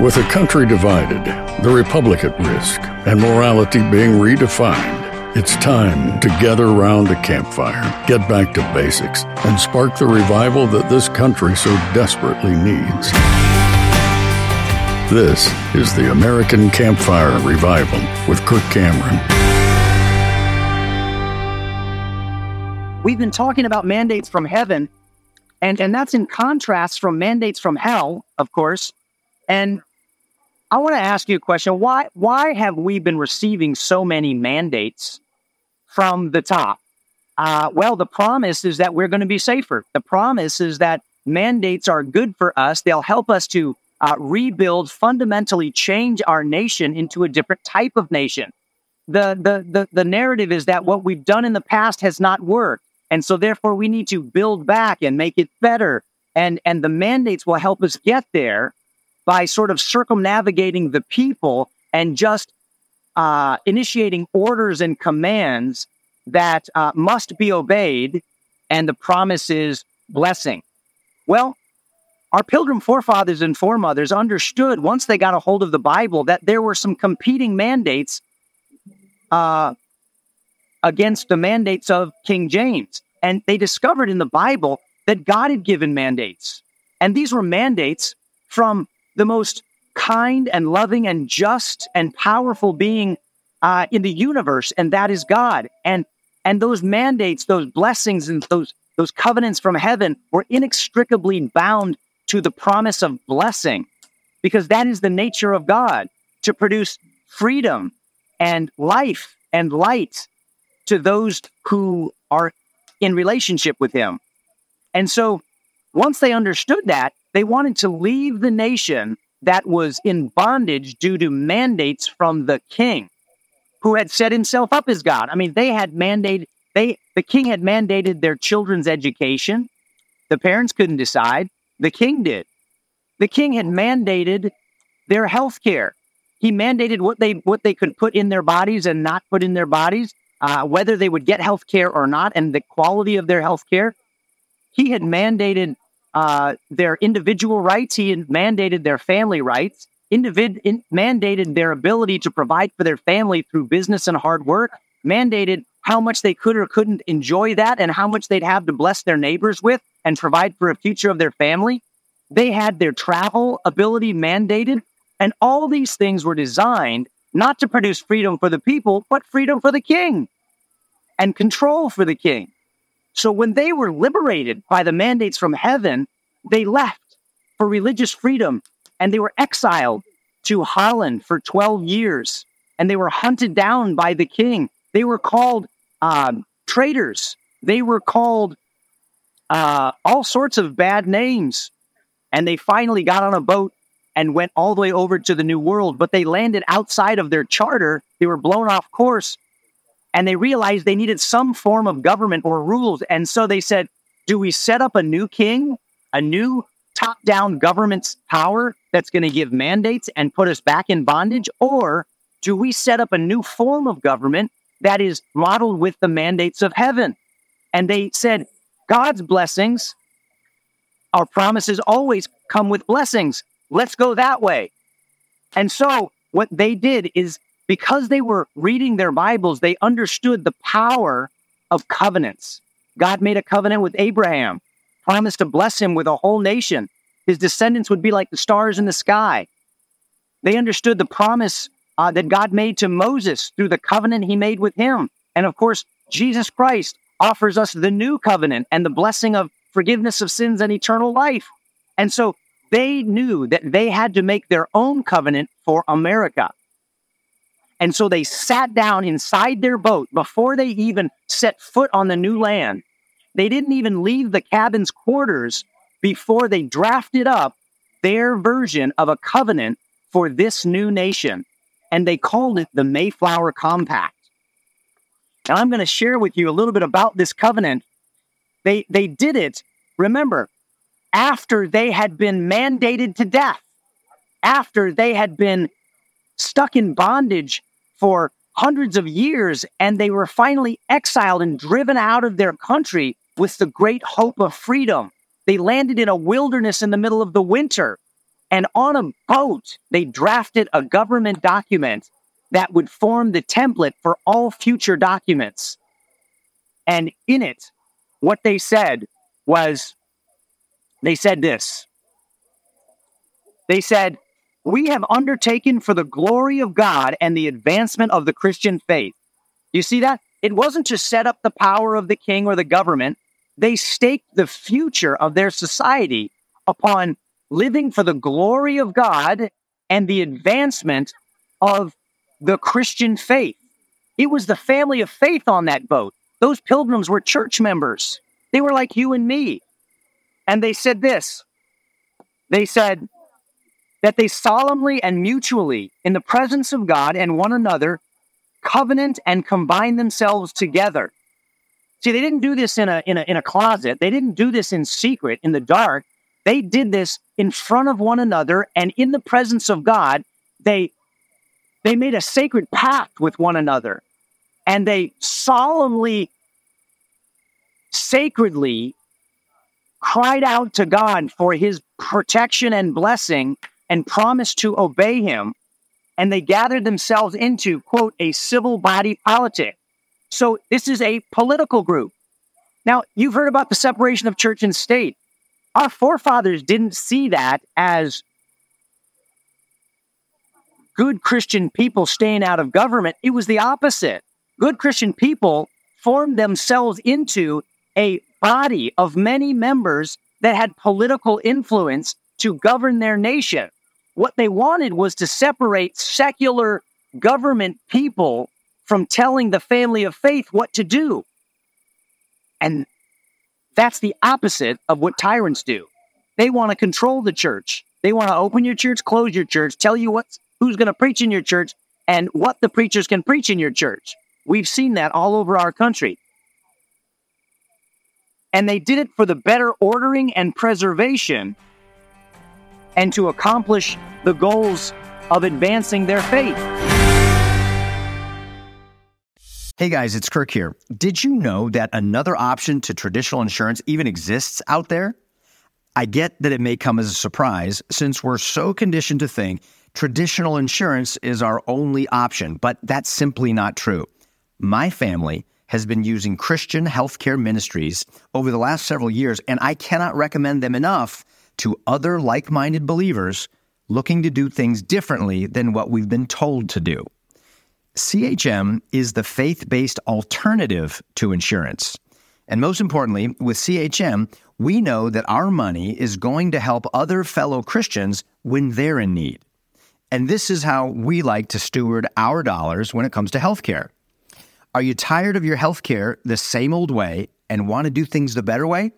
With a country divided, the republic at risk, and morality being redefined, it's time to gather around a campfire, get back to basics, and spark the revival that this country so desperately needs. This is the American Campfire Revival with Kirk Cameron. We've been talking about mandates from heaven, and, and that's in contrast from mandates from hell, of course. And I want to ask you a question. Why, why have we been receiving so many mandates from the top? Uh, well, the promise is that we're going to be safer. The promise is that mandates are good for us. They'll help us to uh, rebuild, fundamentally change our nation into a different type of nation. The, the, the, the narrative is that what we've done in the past has not worked. And so therefore we need to build back and make it better. And, and the mandates will help us get there by sort of circumnavigating the people and just uh, initiating orders and commands that uh, must be obeyed. And the promise is blessing. Well, our pilgrim forefathers and foremothers understood once they got a hold of the Bible that there were some competing mandates uh, against the mandates of King James. And they discovered in the Bible that God had given mandates. And these were mandates from the most kind and loving and just and powerful being uh, in the universe, and that is God. And and those mandates, those blessings, and those those covenants from heaven were inextricably bound to the promise of blessing, because that is the nature of God to produce freedom and life and light to those who are in relationship with him. And so once they understood that, they wanted to leave the nation that was in bondage due to mandates from the king who had set himself up as God. I mean, they had mandated they the king had mandated their children's education. The parents couldn't decide. The king did. The king had mandated their health care. He mandated what they what they could put in their bodies and not put in their bodies uh, whether they would get health care or not and the quality of their health care. He had mandated uh, their individual rights, he mandated their family rights, individ- in, mandated their ability to provide for their family through business and hard work, mandated how much they could or couldn't enjoy that and how much they'd have to bless their neighbors with and provide for a future of their family. They had their travel ability mandated. And all these things were designed not to produce freedom for the people, but freedom for the king and control for the king. So when they were liberated by the mandates from heaven, they left for religious freedom and they were exiled to Holland for 12 years and they were hunted down by the king. They were called uh, traitors. They were called uh, all sorts of bad names. And they finally got on a boat and went all the way over to the New World, but they landed outside of their charter. They were blown off course and they realized they needed some form of government or rules. And so they said, do we set up a new king, a new top down government's power that's going to give mandates and put us back in bondage? Or do we set up a new form of government that is modeled with the mandates of heaven? And they said, God's blessings, our promises always come with blessings. Let's go that way. And so what they did is because they were reading their Bibles, they understood the power of covenants. God made a covenant with Abraham, promised to bless him with a whole nation. His descendants would be like the stars in the sky. They understood the promise uh, that God made to Moses through the covenant he made with him. And of course, Jesus Christ offers us the new covenant and the blessing of forgiveness of sins and eternal life. And so they knew that they had to make their own covenant for America. And so they sat down inside their boat before they even set foot on the new land. They didn't even leave the cabin's quarters before they drafted up their version of a covenant for this new nation. And they called it the Mayflower Compact. And I'm going to share with you a little bit about this covenant. They, they did it, remember, after they had been mandated to death, after they had been stuck in bondage for hundreds of years, and they were finally exiled and driven out of their country with the great hope of freedom. They landed in a wilderness in the middle of the winter, And on a boat, they drafted a government document that would form the template for all future documents. And in it, what they said was they said this. They said, We have undertaken for the glory of God and the advancement of the Christian faith. You see that? It wasn't to set up the power of the king or the government. They staked the future of their society upon living for the glory of God and the advancement of the Christian faith. It was the family of faith on that boat. Those pilgrims were church members. They were like you and me. And they said this they said that they solemnly and mutually, in the presence of God and one another, covenant and combine themselves together. See, they didn't do this in a, in a, in a closet, they didn't do this in secret, in the dark. They did this in front of one another and in the presence of God. They, they made a sacred pact with one another and they solemnly, sacredly cried out to God for his protection and blessing and promised to obey him. And they gathered themselves into, quote, a civil body politic. So this is a political group. Now, you've heard about the separation of church and state. Our forefathers didn't see that as good Christian people staying out of government. It was the opposite. Good Christian people formed themselves into a body of many members that had political influence to govern their nation. What they wanted was to separate secular government people from telling the family of faith what to do. And that's the opposite of what tyrants do. They want to control the church. They want to open your church, close your church, tell you what's who's going to preach in your church and what the preachers can preach in your church. We've seen that all over our country and they did it for the better ordering and preservation and to accomplish the goals of advancing their faith. Hey guys, it's Kirk here. Did you know that another option to traditional insurance even exists out there? I get that it may come as a surprise since we're so conditioned to think traditional insurance is our only option, but that's simply not true. My family has been using Christian healthcare ministries over the last several years, and I cannot recommend them enough to other like minded believers looking to do things differently than what we've been told to do. CHM is the faith based alternative to insurance. And most importantly, with CHM, we know that our money is going to help other fellow Christians when they're in need. And this is how we like to steward our dollars when it comes to healthcare. Are you tired of your healthcare the same old way and want to do things the better way?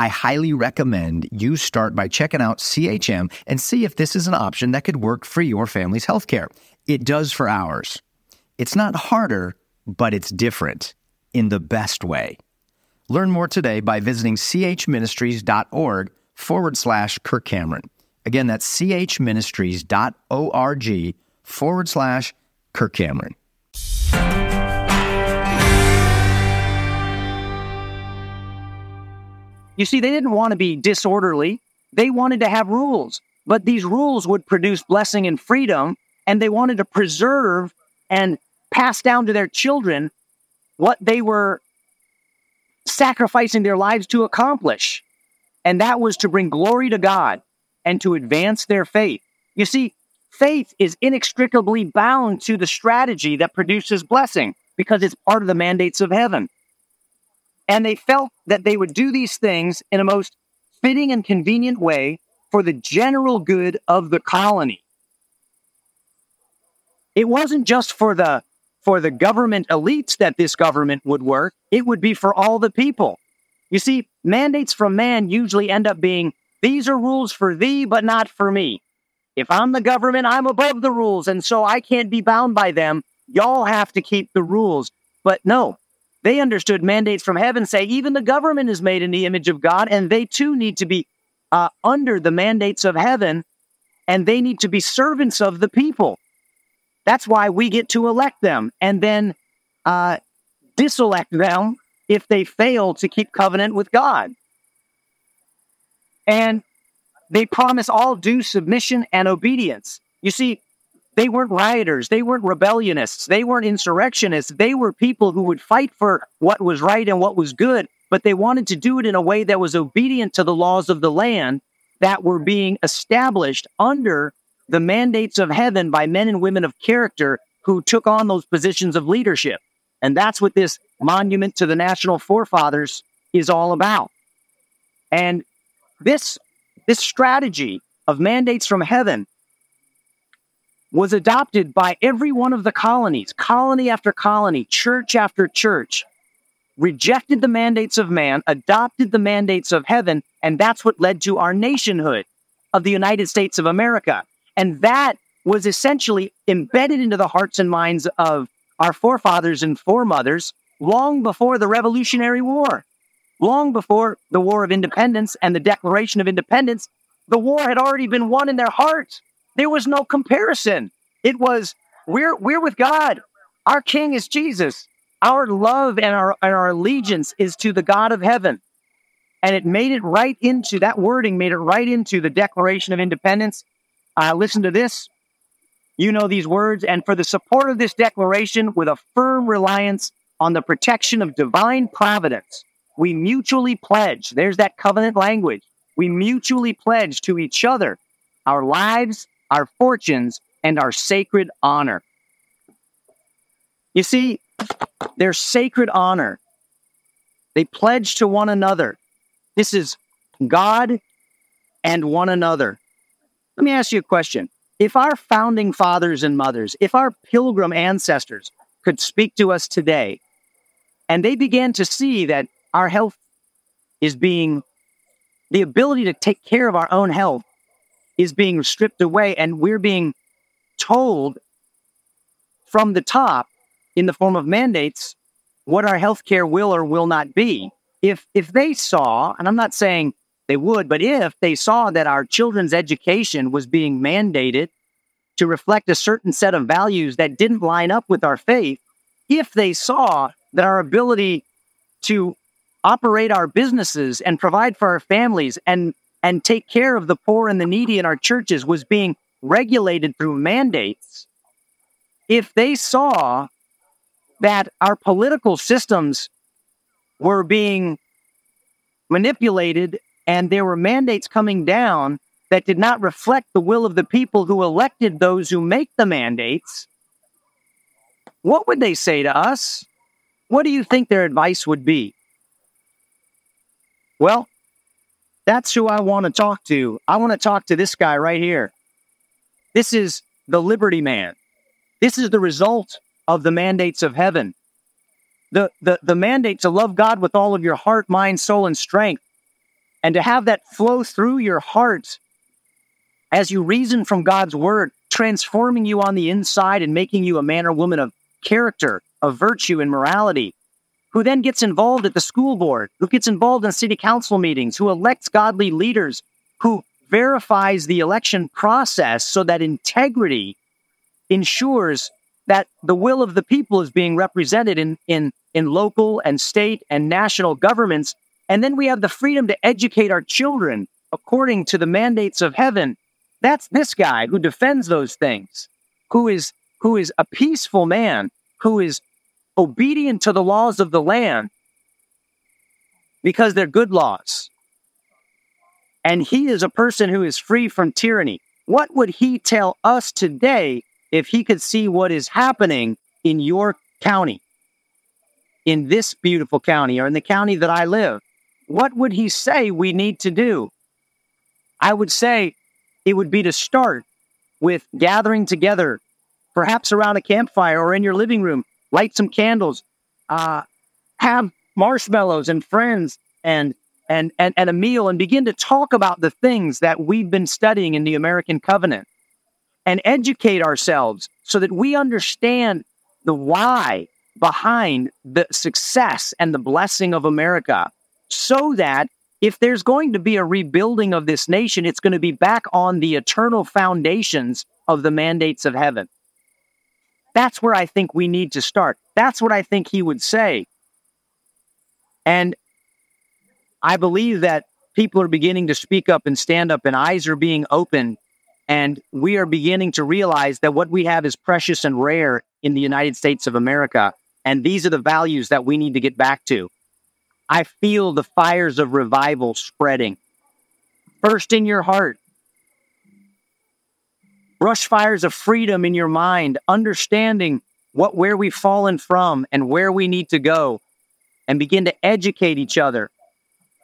I highly recommend you start by checking out CHM and see if this is an option that could work for your family's healthcare. It does for ours. It's not harder, but it's different in the best way. Learn more today by visiting chministries.org forward slash Kirk Cameron. Again, that's chministries.org forward slash Kirk Cameron. You see, they didn't want to be disorderly. They wanted to have rules, but these rules would produce blessing and freedom, and they wanted to preserve and pass down to their children what they were sacrificing their lives to accomplish. And that was to bring glory to God and to advance their faith. You see, faith is inextricably bound to the strategy that produces blessing because it's part of the mandates of heaven. And they felt that they would do these things in a most fitting and convenient way for the general good of the colony. It wasn't just for the for the government elites that this government would work, it would be for all the people. You see, mandates from man usually end up being these are rules for thee, but not for me. If I'm the government, I'm above the rules, and so I can't be bound by them. Y'all have to keep the rules. But no, they understood mandates from heaven say even the government is made in the image of God, and they too need to be uh, under the mandates of heaven, and they need to be servants of the people. That's why we get to elect them and then uh, diselect them if they fail to keep covenant with God. And they promise all due submission and obedience. You see, they weren't rioters. They weren't rebellionists. They weren't insurrectionists. They were people who would fight for what was right and what was good, but they wanted to do it in a way that was obedient to the laws of the land that were being established under the mandates of heaven by men and women of character who took on those positions of leadership. And that's what this monument to the national forefathers is all about. And this, this strategy of mandates from heaven was adopted by every one of the colonies, colony after colony, church after church, rejected the mandates of man, adopted the mandates of heaven, and that's what led to our nationhood of the United States of America. And that was essentially embedded into the hearts and minds of our forefathers and foremothers long before the Revolutionary War, long before the War of Independence and the Declaration of Independence. The war had already been won in their hearts. There was no comparison. It was, we're, we're with God. Our King is Jesus. Our love and our, and our allegiance is to the God of heaven. And it made it right into that wording, made it right into the Declaration of Independence. Uh, listen to this. You know these words. And for the support of this declaration, with a firm reliance on the protection of divine providence, we mutually pledge, there's that covenant language. We mutually pledge to each other our lives, our fortunes, and our sacred honor. You see, their sacred honor, they pledge to one another. This is God and one another. Let me ask you a question. If our founding fathers and mothers, if our pilgrim ancestors could speak to us today, and they began to see that our health is being, the ability to take care of our own health is being stripped away, and we're being told from the top in the form of mandates what our healthcare will or will not be. If if they saw, and I'm not saying they would, but if they saw that our children's education was being mandated to reflect a certain set of values that didn't line up with our faith, if they saw that our ability to operate our businesses and provide for our families and and take care of the poor and the needy in our churches was being regulated through mandates, if they saw that our political systems were being manipulated and there were mandates coming down that did not reflect the will of the people who elected those who make the mandates, what would they say to us? What do you think their advice would be? Well, that's who I want to talk to. I want to talk to this guy right here. This is the Liberty Man. This is the result of the mandates of heaven. The, the, the mandate to love God with all of your heart, mind, soul, and strength, and to have that flow through your heart as you reason from God's word, transforming you on the inside and making you a man or woman of character, of virtue, and morality who then gets involved at the school board, who gets involved in city council meetings, who elects godly leaders, who verifies the election process so that integrity ensures that the will of the people is being represented in, in, in local and state and national governments. And then we have the freedom to educate our children according to the mandates of heaven. That's this guy who defends those things, who is, who is a peaceful man, who is obedient to the laws of the land because they're good laws. And he is a person who is free from tyranny. What would he tell us today if he could see what is happening in your county, in this beautiful county, or in the county that I live? What would he say we need to do? I would say it would be to start with gathering together, perhaps around a campfire or in your living room, light some candles, uh, have marshmallows and friends and, and, and, and a meal and begin to talk about the things that we've been studying in the American covenant and educate ourselves so that we understand the why behind the success and the blessing of America so that if there's going to be a rebuilding of this nation, it's going to be back on the eternal foundations of the mandates of heaven. That's where I think we need to start. That's what I think he would say. And I believe that people are beginning to speak up and stand up, and eyes are being opened. And we are beginning to realize that what we have is precious and rare in the United States of America. And these are the values that we need to get back to. I feel the fires of revival spreading. First in your heart, brush fires of freedom in your mind, understanding what where we've fallen from and where we need to go, and begin to educate each other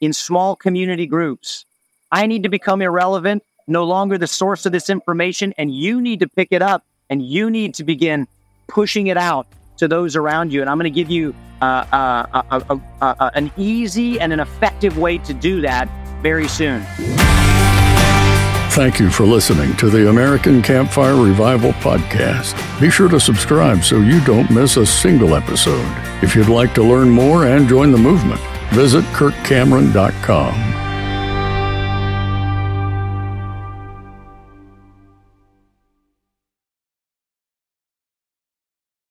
in small community groups. I need to become irrelevant, no longer the source of this information, and you need to pick it up and you need to begin pushing it out to those around you. And I'm going to give you uh, uh, uh, an easy and an effective way to do that very soon. Thank you for listening to the American Campfire Revival Podcast. Be sure to subscribe so you don't miss a single episode. If you'd like to learn more and join the movement, visit kirkcameron.com.